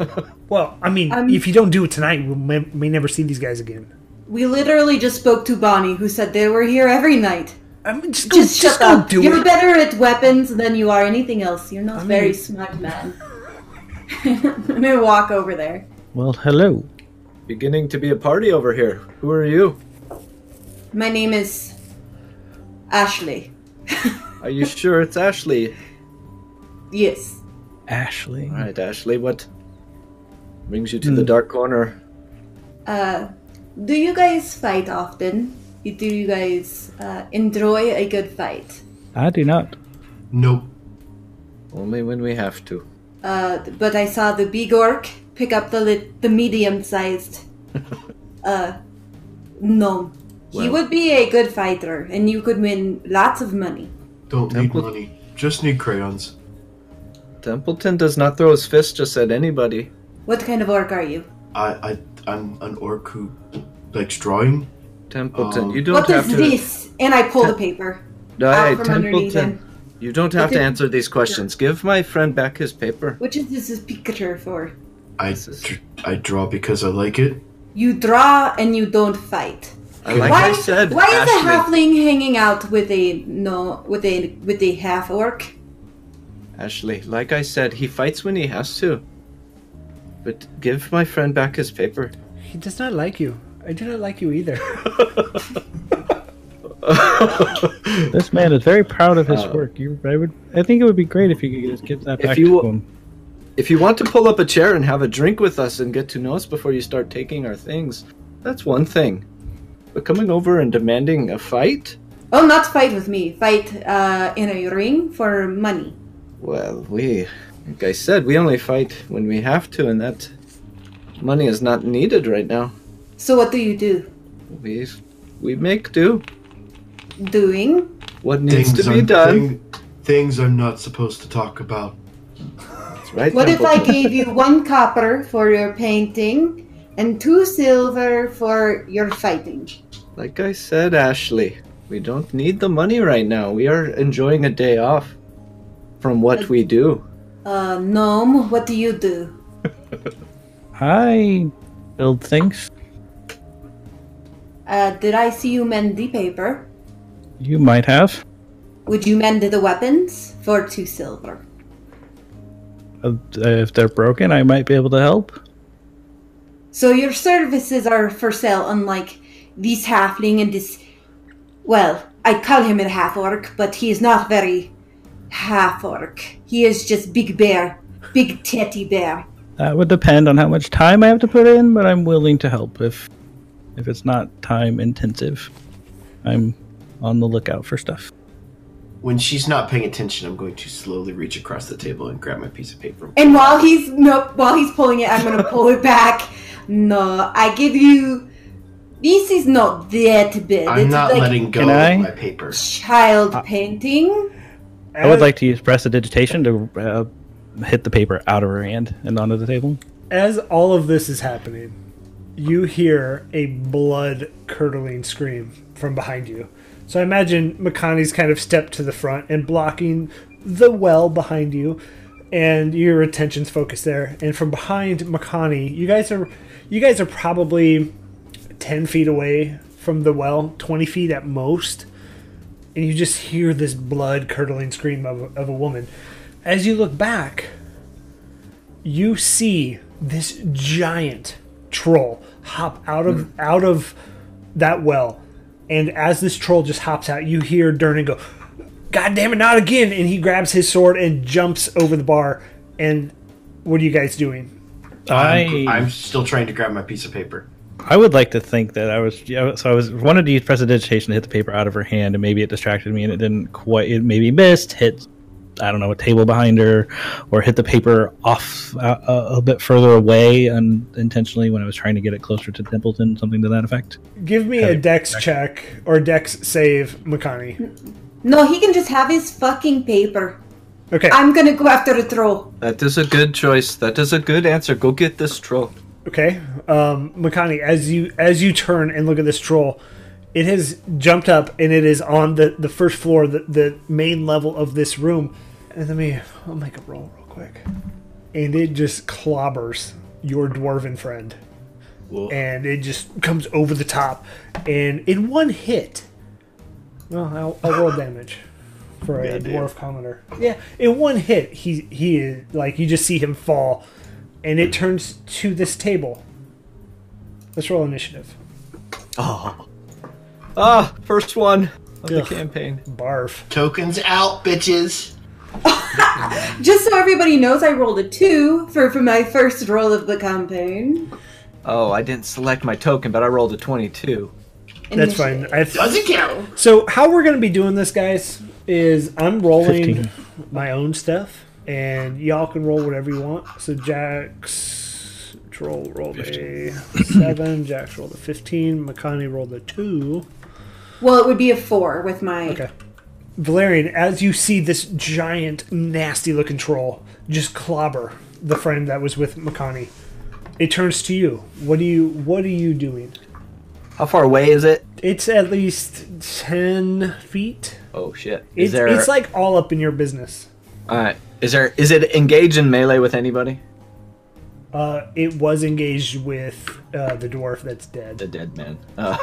Well, I mean, Um, if you don't do it tonight, we may, may never see these guys again. We literally just spoke to Bonnie, who said they were here every night. I mean, just go, Just, just, shut up. do You're it. better at weapons than you are anything else. You're not I very mean- smart, man. [LAUGHS] I'm gonna walk over there. Well, hello. beginning to be a party over here. Who are you? My name is Ashley. [LAUGHS] Are you sure it's Ashley? Yes. Ashley. All right, Ashley. What brings you to the dark corner? Uh, do you guys fight often? Do you guys uh, enjoy a good fight? I do not. Nope. Only when we have to. Uh, but I saw the big orc pick up the lit- the medium-sized [LAUGHS] uh, gnome. he would be a good fighter, and you could win lots of money. Don't need money. Just need crayons. Templeton does not throw his fist just at anybody. What kind of orc are you? I, I, I'm an orc who likes drawing. Templeton, Um, you don't What have is to. this? And I pull the paper All out from underneath Templeton, him. you don't have to answer these questions. Give my friend back his paper. Which is this picture for? I, dr- I draw because I like it. You draw and you don't fight. I- Like why? I said, why is a Ashley, halfling hanging out with a no with a with a half orc? Ashley, like I said, he fights when he has to. But give my friend back his paper. He does not like you. I do not like you either. [LAUGHS] This man is very proud of his Uh, work. You, I would, I think it would be great if you could just give that If back you- to him. If you want to pull up a chair and have a drink with us and get to know us before you start taking our things, that's one thing. But coming over and demanding a fight? Oh, not fight with me. Fight uh, in a ring for money. Well, we, like I said, we only fight when we have to, and that money is not needed right now. So what do you do? We, we make do. Doing? What needs to be I'm- done. thing- things I'm not supposed to talk about. That's right. What if I gave you one copper for your painting and two silver for your fighting? Like I said, Ashley, we don't need the money right now. We are enjoying a day off from what we do. Uh, gnome, what do you do? I build things. Uh, did I see you mend the paper? You might have. Would you mend the weapons for two silver? Uh, if they're broken, I might be able to help. So your services are for sale, unlike this halfling and this. Well, I call him a half orc, but he is not very half orc. He is just big bear, big teddy bear. That would depend on how much time I have to put in, but I'm willing to help if if it's not time intensive. I'm on the lookout for stuff. When she's not paying attention, I'm going to slowly reach across the table and grab my piece of paper. And while he's no, while he's pulling it, I'm gonna [LAUGHS] pull it back. No, I give you. This is not that bad. I'm it's not like letting go Can I? of my paper. child painting. I would like to use prestidigitation to uh, hit the paper out of her hand and onto the table. As all of this is happening, you hear a blood curdling scream from behind you. So I imagine Makani's kind of stepped to the front and blocking the well behind you, and your attention's focused there. And from behind Makani, you guys are you guys are probably ten feet away from the well, twenty feet at most, and you just hear this blood curdling scream of, of a woman. As you look back, you see this giant troll hop out of hmm. out of that well. And as this troll just hops out you hear Durnan go god damn it not again. And he grabs his sword and jumps over the bar. And what are you guys doing? I'm, I I'm still trying to grab my piece of paper. I would like to think that I was yeah, so I was wanted to use prestidigitation to hit the paper out of her hand, and maybe it distracted me, and it didn't quite. It maybe missed, hit I don't know a table behind her, or hit the paper off uh, a, a bit further away unintentionally when I was trying to get it closer to Templeton, something to that effect. give me a dex check or dex save Makani No, he can just have his fucking paper. Okay. I'm gonna go after the troll. That is a good choice. That is a good answer. Go get this troll. Okay, um, Makani, as you as you turn and look at this troll, it has jumped up and it is on the the first floor, the the main level of this room. And let me, I'll make a roll real quick, and it just clobbers your dwarven friend, Whoa. and it just comes over the top, and in one hit, well, I'll, I'll roll damage for [LAUGHS] a Goddamn. dwarf commoner. Yeah, in one hit, he he is like you just see him fall, and it turns to this table. Let's roll initiative. Oh. Ah, first one of the campaign. Barf. Tokens out, bitches. [LAUGHS] Just so everybody knows, I rolled a two for, for my first roll of the campaign. Oh, I didn't select my token, but I rolled a 22. That's fine. I've, Doesn't count. so how we're gonna be doing this, guys, is I'm rolling 15. my own stuff, and y'all can roll whatever you want. So Jax roll rolled a seven. Jax rolled a fifteen. Makani rolled a two. Well, it would be a four with my. Okay. Valerian, as you see this giant, nasty looking troll just clobber the friend that was with Makani, it turns to you. What do you what are you doing? How far away is it? It's at least ten feet. Oh shit. Is It's, there it's like all up in your business. Alright. Is there is it engaged in melee with anybody? Uh, it was engaged with uh, the dwarf that's dead. The dead man. Uh,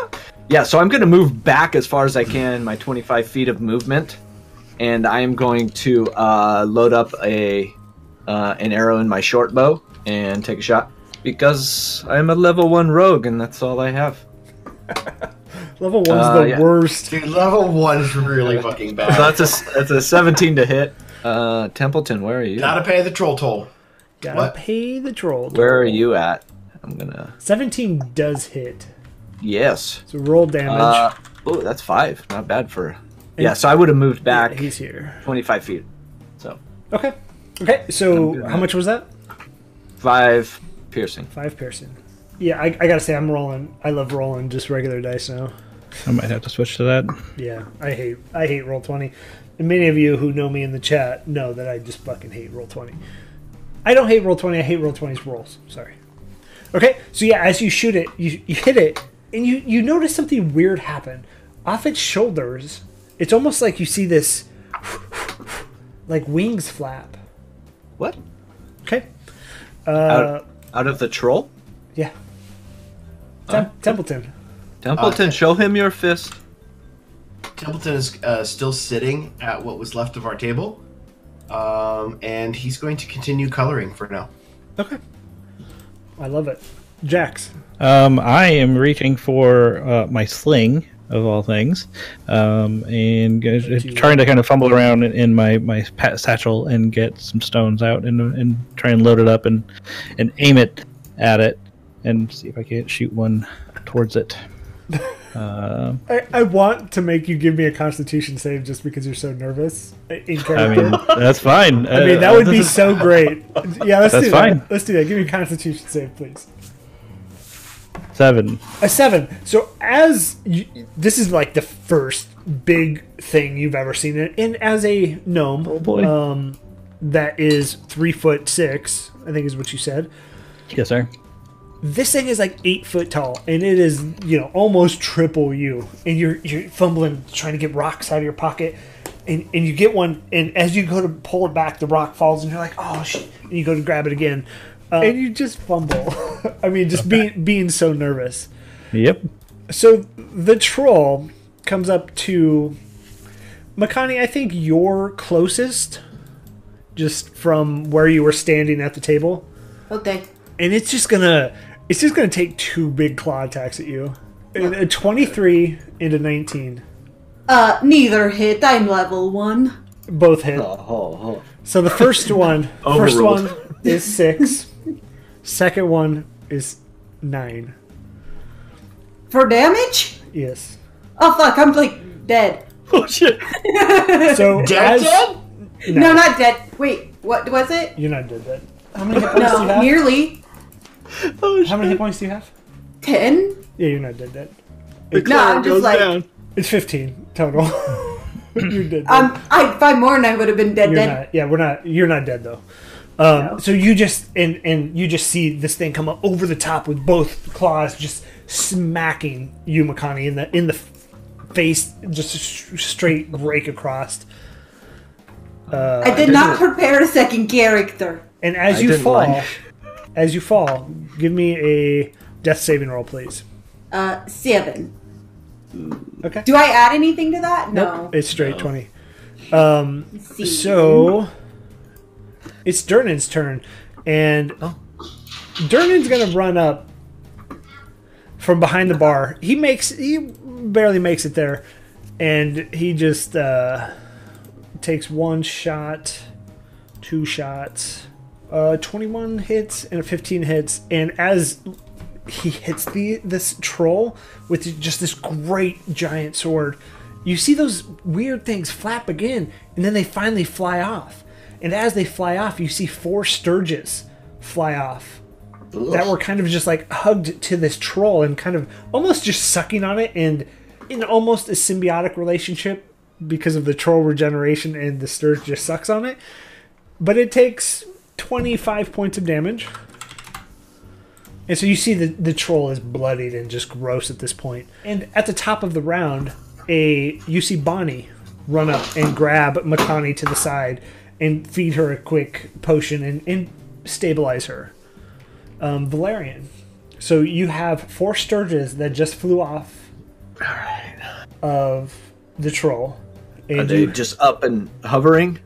yeah, so I'm gonna move back as far as I can, my 25 feet of movement, and I am going to uh, load up a uh, an arrow in my short bow and take a shot because I'm a level one rogue and that's all I have. [LAUGHS] Level one's Uh, the yeah. worst. Dude, level one is really fucking So bad. [LAUGHS] that's a that's a 17 to hit. Uh, Templeton, where are you? Gotta pay the troll toll. Gotta What? pay the troll. Where are you at? I'm gonna. Seventeen does hit. Yes. So roll damage. Uh, oh, that's five. Not bad for. Yeah, so I would have moved back he's here. 25 feet. So Okay. Okay. So how much was that? five piercing. Five piercing. Yeah, I, I gotta say I'm rolling. I love rolling just regular dice now. I might have to switch to that. Yeah, I hate I hate Roll20. And many of you who know me in the chat know that I just fucking hate Roll20. I don't hate Roll20. I hate Roll20's rolls. Sorry. Okay, so yeah, as you shoot it, you, you hit it, and you you notice something weird happen off its shoulders. It's almost like you see this, [LAUGHS] like wings flap. What? Okay. Uh, Out, out of the troll? yeah. Tem- Templeton. Templeton, Uh, show him your fist. Templeton is uh, still sitting at what was left of our table, um, and he's going to continue coloring for now. Okay. I love it. Jax. Um, I am reaching for uh, my sling of all things, um, and g- trying to kind of fumble around in, in my my pat satchel and get some stones out and and try and load it up and and aim it at it and see if I can't shoot one towards it. [LAUGHS] Uh, I, I want to make you give me a constitution save just because you're so nervous in I mean, that's fine. I mean, that would be so great. Yeah, let's That's do fine. that. Let's do that. Give me a constitution save, please. seven. A seven. So as you, this is like the first big thing you've ever seen, and as a gnome, Oh, boy. um, that is three foot six, I think is what you said. Yes, sir. This thing is like eight foot tall, and it is you know almost triple you, and you're you're fumbling trying to get rocks out of your pocket. And, and you get one, and as you go to pull it back, the rock falls, and you're like, "Oh shit!" And you go to grab it again, uh, and you just fumble. [LAUGHS] I mean, just being being so nervous. Yep. So the troll comes up to Makani. I think you're closest, just from where you were standing at the table, Okay. and it's just gonna it's just gonna take two big claw attacks at you. And A twenty-three into nineteen, Uh, neither hit. I'm level one. both hit. Oh, oh, oh. So the first [LAUGHS] one, first one is six. Second one is nine. For damage? Yes. Oh fuck, I'm like dead. [LAUGHS] Oh, shit. So [LAUGHS] Dead, as, dead? No, not dead. Wait, what was it? You're not dead. Dead. How many hit points do you No, have? nearly [LAUGHS] Oh, How many hit points do you have? ten. Yeah, you're not dead. Dead. The No, I'm just goes like- down. It's 15 total. [LAUGHS] you're dead. though. Um, I by morning I would have been dead. You're dead. not. Yeah, we're not. You're not dead though. Um, No. So you just and and you just see this thing come up over the top with both claws, just smacking you, Makani, in the in the face, just a s- straight rake across. Uh, I did not prepare a second character. and as I you didn't fall, like- as you fall, give me a death saving roll, please. Uh, seven. Okay. Do I add anything to that? No. Nope, it's straight twenty. Um, So it's Durnan's turn, and Durnan's gonna run up from behind the bar. He makes he barely makes it there, and he just uh, takes one shot, two shots, uh, twenty-one hits and a fifteen hits, and as he hits the this troll with just this great giant sword. You see those weird things flap again, and then they finally fly off. And as they fly off, you see four stirges fly off that were kind of just like hugged to this troll and kind of almost just sucking on it and in almost a symbiotic relationship because of the troll regeneration and the stirge just sucks on it. But it takes 25 points of damage. And so you see the, the troll is bloodied and just gross at this point. And at the top of the round, a you see Bonnie run up and grab Makani to the side and feed her a quick potion and, and stabilize her. Um, Valerian. So you have four stirges that just flew off of the troll. Are And they you, just up and hovering?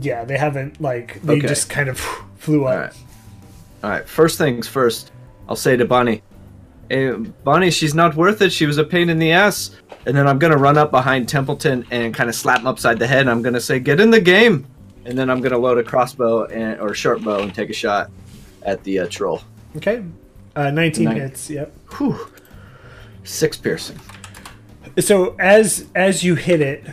Yeah, they haven't like they Okay. just kind of [LAUGHS] flew All up. right. All right. First things first. I'll say to Bonnie, hey, Bonnie, she's not worth it. She was a pain in the ass. And then I'm gonna run up behind Templeton and kind of slap him upside the head. And I'm gonna say, "Get in the game." And then I'm gonna load a crossbow and or short bow and take a shot at the uh, troll. Okay. Uh, 19 Nine. hits, yep. Whew. Six piercing. so as as you hit it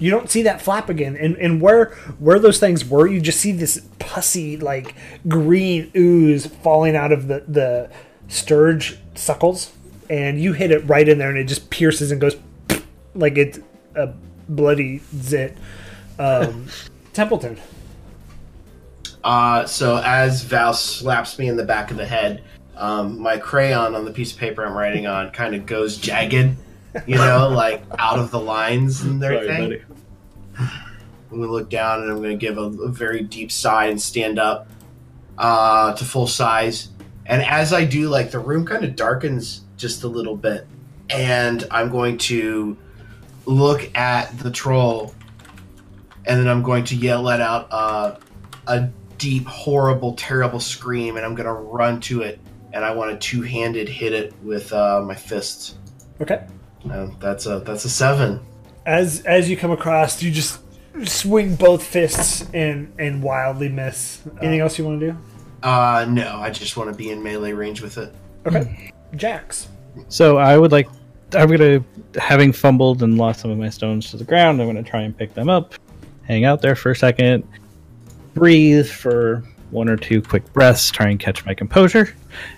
you don't see that flap again. And and where where those things were you just see this pussy like green ooze falling out of the the stirge suckles. And you hit it right in there and it just pierces and goes [LAUGHS] like it's a bloody zit. Um [LAUGHS] templeton. Uh, so as Val slaps me in the back of the head, um, my crayon on the piece of paper I'm writing on kind of goes jagged, you know, like out of the lines and everything. I'm gonna look down and I'm gonna give a, a very deep sigh and stand up uh, to full size. And as I do, like the room kind of darkens just a little bit, and I'm going to look at the troll, and then I'm going to yell let out uh, a deep, horrible, terrible scream, and I'm gonna run to it, and I want to two-handed hit it with uh, my fists. okay Uh, that's a that's a seven. as as you come across you just swing both fists and and wildly miss anything else you want to do Uh, no, I just want to be in melee range with it. okay jax So I would like. I'm gonna, having fumbled and lost some of my stones to the ground, I'm gonna try and pick them up, hang out there for a second, breathe for one or two quick breaths, try and catch my composure,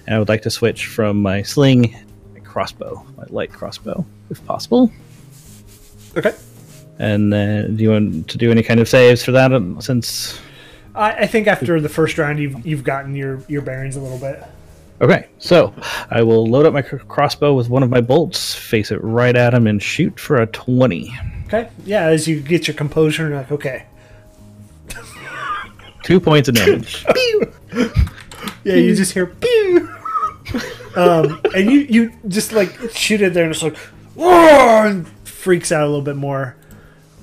and I would like to switch from my sling, my crossbow, my light crossbow, if possible. okay And then, do you want to do any kind of saves for that? um, Since I, I think after the first round, you've you've gotten your your bearings a little bit. Okay, so I will load up my crossbow with one of my bolts, face it right at him, and shoot for a 20. Okay, yeah. As you get your composure, you're like, okay, Two points of damage. [LAUGHS] [LAUGHS] yeah. You just hear pew, um, and you you just like shoot it there, and it's like, whoa, and freaks out a little bit more.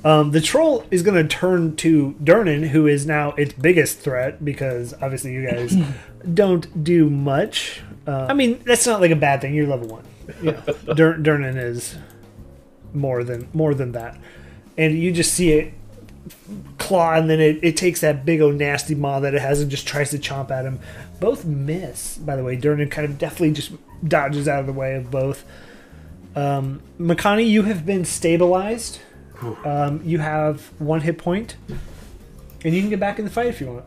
Um, the troll is going to turn to Durnan, who is now its biggest threat because obviously you guys [CLEARS THROAT] don't do much. Uh, I mean, that's not like a bad thing. You're level one. You know, [LAUGHS] Dur- Durnan is more than more than that, and you just see it claw, and then it, it takes that big old nasty maw that it has and just tries to chomp at him. Both miss, by the way. Durnan kind of definitely just dodges out of the way of both. Um, Makani, you have been stabilized. Um, you have one hit point, and you can get back in the fight if you want.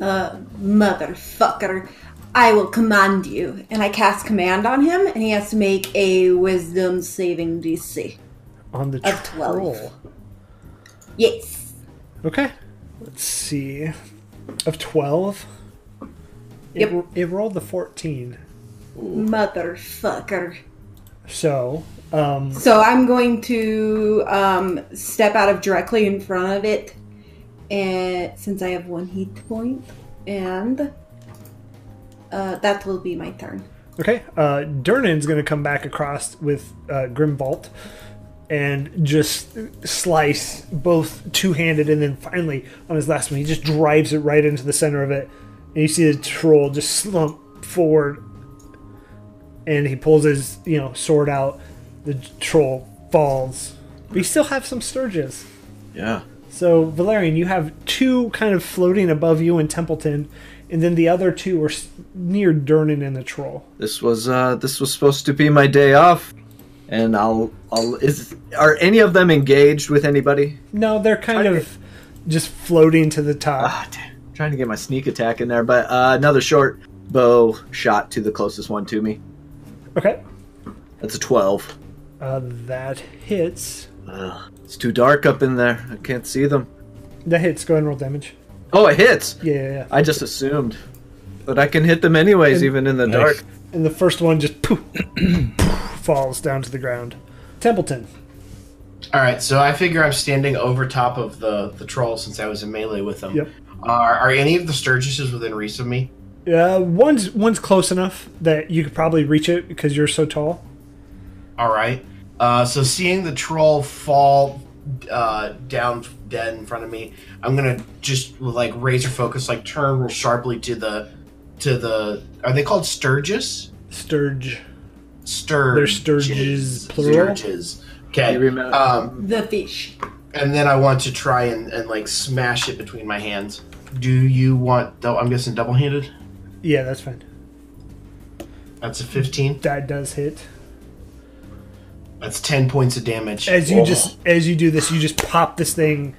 Uh, motherfucker. I will command you. And I cast command on him, and he has to make a wisdom saving DC. On the Of 12. Yes. Okay. Let's see. Of 12. Yep. It, it rolled the 14. Motherfucker. So, um, So I'm going to um, step out of directly in front of it, and since I have one hit point, and uh, that will be my turn. okay. Uh, Durnan's going to come back across with uh, Grimbolt and just slice both two handed, and then finally, on his last one, he just drives it right into the center of it. And you see the troll just slump forward, and he pulls his, you know, sword out. The troll falls. But you still have some stirges. Yeah. So, Valerian, you have two kind of floating above you in Templeton, and then the other two are near Durnan and the troll. This was uh this was supposed to be my day off. And I'll I'll is are any of them engaged with anybody? No, they're kind of just floating to the top. Ah, damn. Trying to get my sneak attack in there, but uh, another short bow shot to the closest one to me. Okay. That's a 12. Uh, that hits. Ugh, it's too dark up in there. I can't see them. That hits. Go ahead and roll damage. Oh, it hits. Yeah, yeah, yeah. I just assumed. But I can hit them anyways, And- even in the Nice. dark. And the first one just poof, poof, [CLEARS THROAT] falls down to the ground. Templeton. All right, so I figure I'm standing over top of the the troll since I was in melee with them. Yep. Are, are any of the Sturgises within reach of me? Uh, one's one's close enough that you could probably reach it because you're so tall. All right. Uh, so seeing the troll fall uh, down dead in front of me, I'm gonna just like razor focus, like turn real sharply to the to the. Are they called Sturgis? Stirge. Stirges. They're Stirges, plural? Stirges. Okay. Um, The fish. and then I want to try and, and like smash it between my hands. Do you want? Though I'm guessing double-handed. Yeah, that's fine. That's a 15. That does hit. That's 10 points of damage. As you Oh. just as you do this, you just pop this thing,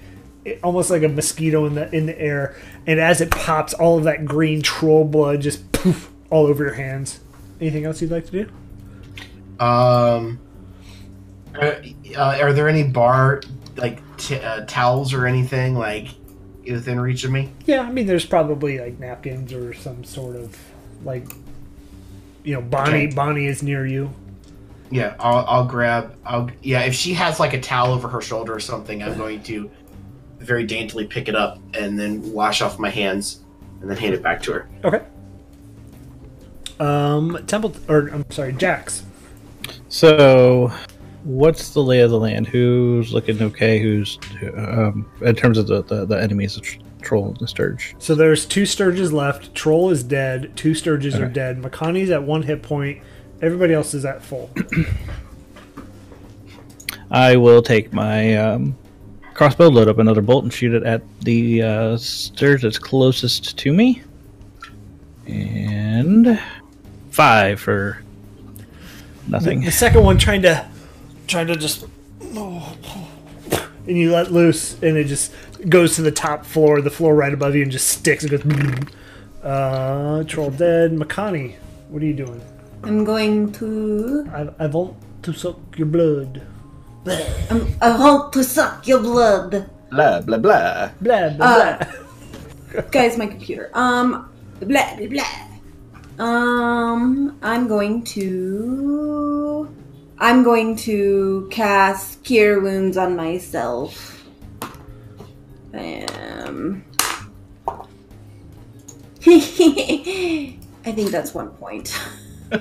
almost like a mosquito in the in the air, and as it pops, all of that green troll blood just poof all over your hands. Anything else you'd like to do? Um, are, uh, are there any bar like t- uh, towels or anything like within reach of me? Yeah, I mean, there's probably like napkins or some sort of like, you know, Bonnie. Okay. Bonnie is near you. Yeah, I'll, I'll grab. I'll yeah. If she has like a towel over her shoulder or something, I'm going to very daintily pick it up and then wash off my hands and then hand it back to her. Okay. Um, Temple or I'm sorry, Jax. So, what's the lay of the land? Who's looking okay? Who's um, in terms of the the, the enemies, the troll and the stirge? So there's two Stirges left. Troll is dead. Two Stirges are Okay. dead. Makani's at one hit point. Everybody else is at full. I will take my um, crossbow, load up another bolt, and shoot it at the uh, stirge that's closest to me. And five for nothing. The second one trying to trying to just and you let loose and it just goes to the top floor, the floor right above you and just sticks. It goes uh troll dead. Makani, what are you doing? I'm going to. I, I want to suck your blood. I'm, I want to suck your blood. Blah blah blah. Blah blah Uh, blah. Guys, my computer. Um, blah blah blah. Um, I'm going to. I'm going to cast Cure Wounds on myself. Um. [LAUGHS] I think that's one point. [LAUGHS]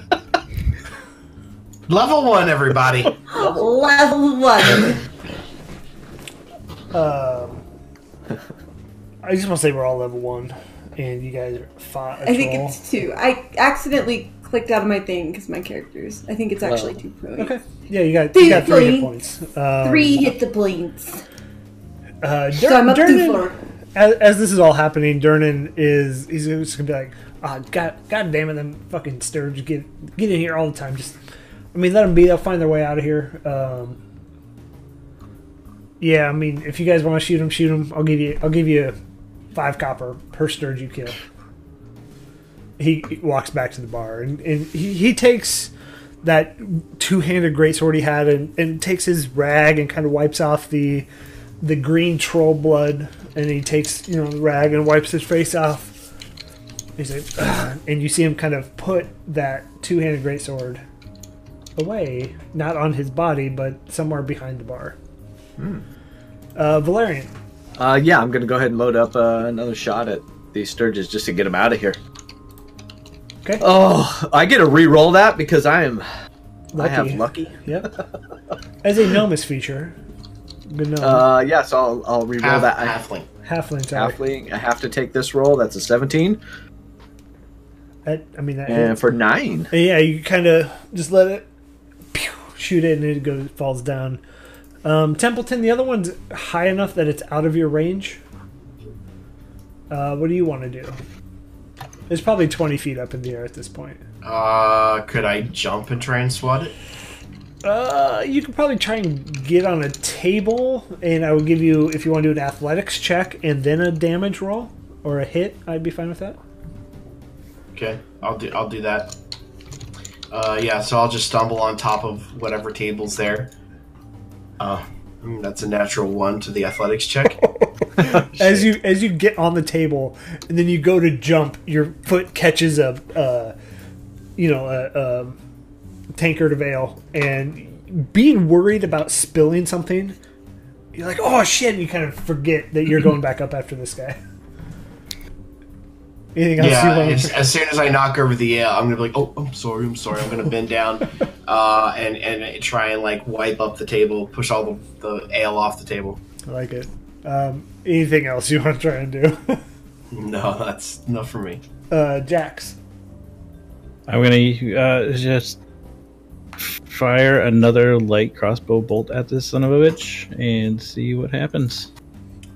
Level one, everybody. Level one. [LAUGHS] Um, I just want to say we're all level one, and you guys are fought a I think it's two. I accidentally clicked out of my thing because my characters. I think it's actually two points. Okay. Yeah, you got you got three hit points. Um, Three hit the points. Uh, So I'm up to four. as, as this is all happening, Durnan is he's just gonna be like, ah, god, god damn it, them fucking Stirge get get in here all the time. Just, I mean, let them be. They'll find their way out of here. Um, yeah, I mean, if you guys want to shoot them, shoot them. I'll give you, I'll give you five copper per Stirge you kill. He, walks back to the bar and, and he, he takes that two-handed greatsword he had and, and takes his rag and kind of wipes off the the green troll blood, and he takes you know the rag and wipes his face off. He's like, "Ugh," and you see him kind of put that two-handed greatsword away, not on his body, but somewhere behind the bar. Uh, Valerian, Uh, yeah, I'm gonna go ahead and load up uh, another shot at these stirges just to get them out of here. Okay, Oh, I get to re-roll that because I am. I have Lucky. lucky. Yep. As a Nomus feature, good gnome, Uh, yeah, so I'll, I'll re-roll Half, that. Halfling. halfling. Sorry. halfling. I have to take this roll. That's a 17, That, I mean, that and for nine. And yeah, you kind of just let it pew, shoot it, and it goes falls down. Um, Templeton, the other one's high enough that it's out of your range. Uh, what do you want to do? It's probably twenty feet up in the air at this point. Uh, could I jump and try and swat it? Uh, you could probably try and get on a table, and I would give you if you want to do an athletics check and then a damage roll or a hit. I'd be fine with that. Okay, I'll do. I'll do that. Uh, yeah, so I'll just stumble on top of whatever table's there. Uh, mm, that's a natural one to the athletics check. [LAUGHS] [LAUGHS] as you as you get on the table and then you go to jump your foot catches a uh, you know a, a tankard of ale and being worried about spilling something you're like oh shit and you kind of forget that you're going back up after this guy [LAUGHS] anything else yeah, you want as, as soon as I knock over the ale, I'm gonna be like, "Oh, I'm sorry, I'm sorry." I'm gonna bend down, [LAUGHS] uh, and and try and like wipe up the table, push all the, the ale off the table. I like it um, anything else you want to try and do [LAUGHS] No, that's enough for me. uh, Jax I'm gonna uh, just fire another light crossbow bolt at this son of a bitch and see what happens.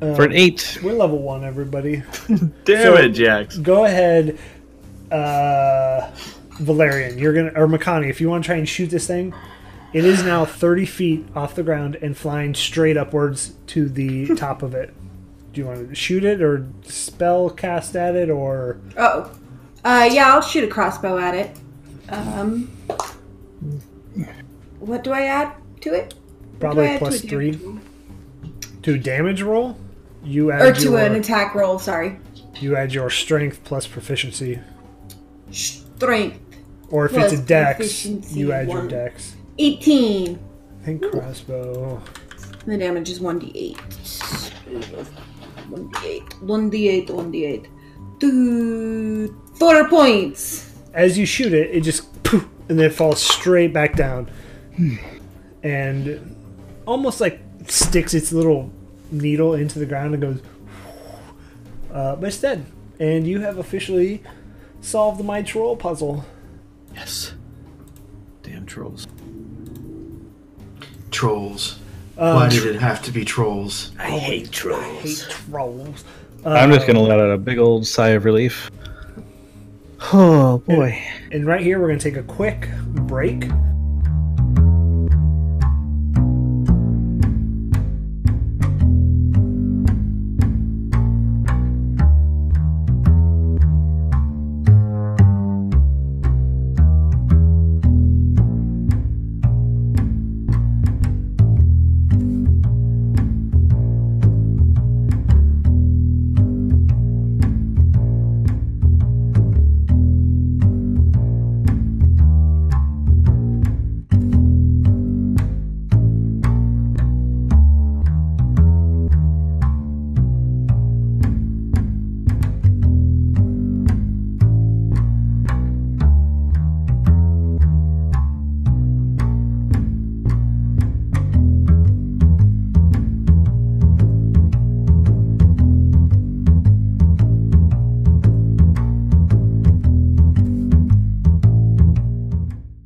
For an Um, eight, we're level one everybody [LAUGHS] Damn So- it, Jax. go ahead, uh, Valerian. You're gonna or Makani, if you want to try and shoot this thing, it is now 30 feet off the ground and flying straight upwards to the top of it. Do you want to shoot it or spell cast at it or Oh. Uh, yeah, I'll shoot a crossbow at it. Um, what do I add to it? What do I probably add to three damage to damage roll? You add Or to your, an attack roll, sorry. you add your strength plus proficiency, Strength. or if Plus it's a dex, you add your dex. 18. I think crossbow. The damage is 1d8. 1d8. 1d8, 1d8. Two, four points. as you shoot it, it just poof, and then it falls straight back down, and almost like sticks its little needle into the ground and goes. Uh, but it's dead, and you have officially solved the my troll puzzle. Yes. Damn trolls. Trolls. Um, Why did it have to be trolls? I hate trolls. I hate trolls. I'm just gonna let out a big old sigh of relief. [SIGHS] Oh boy. And right here, we're going to take a quick break.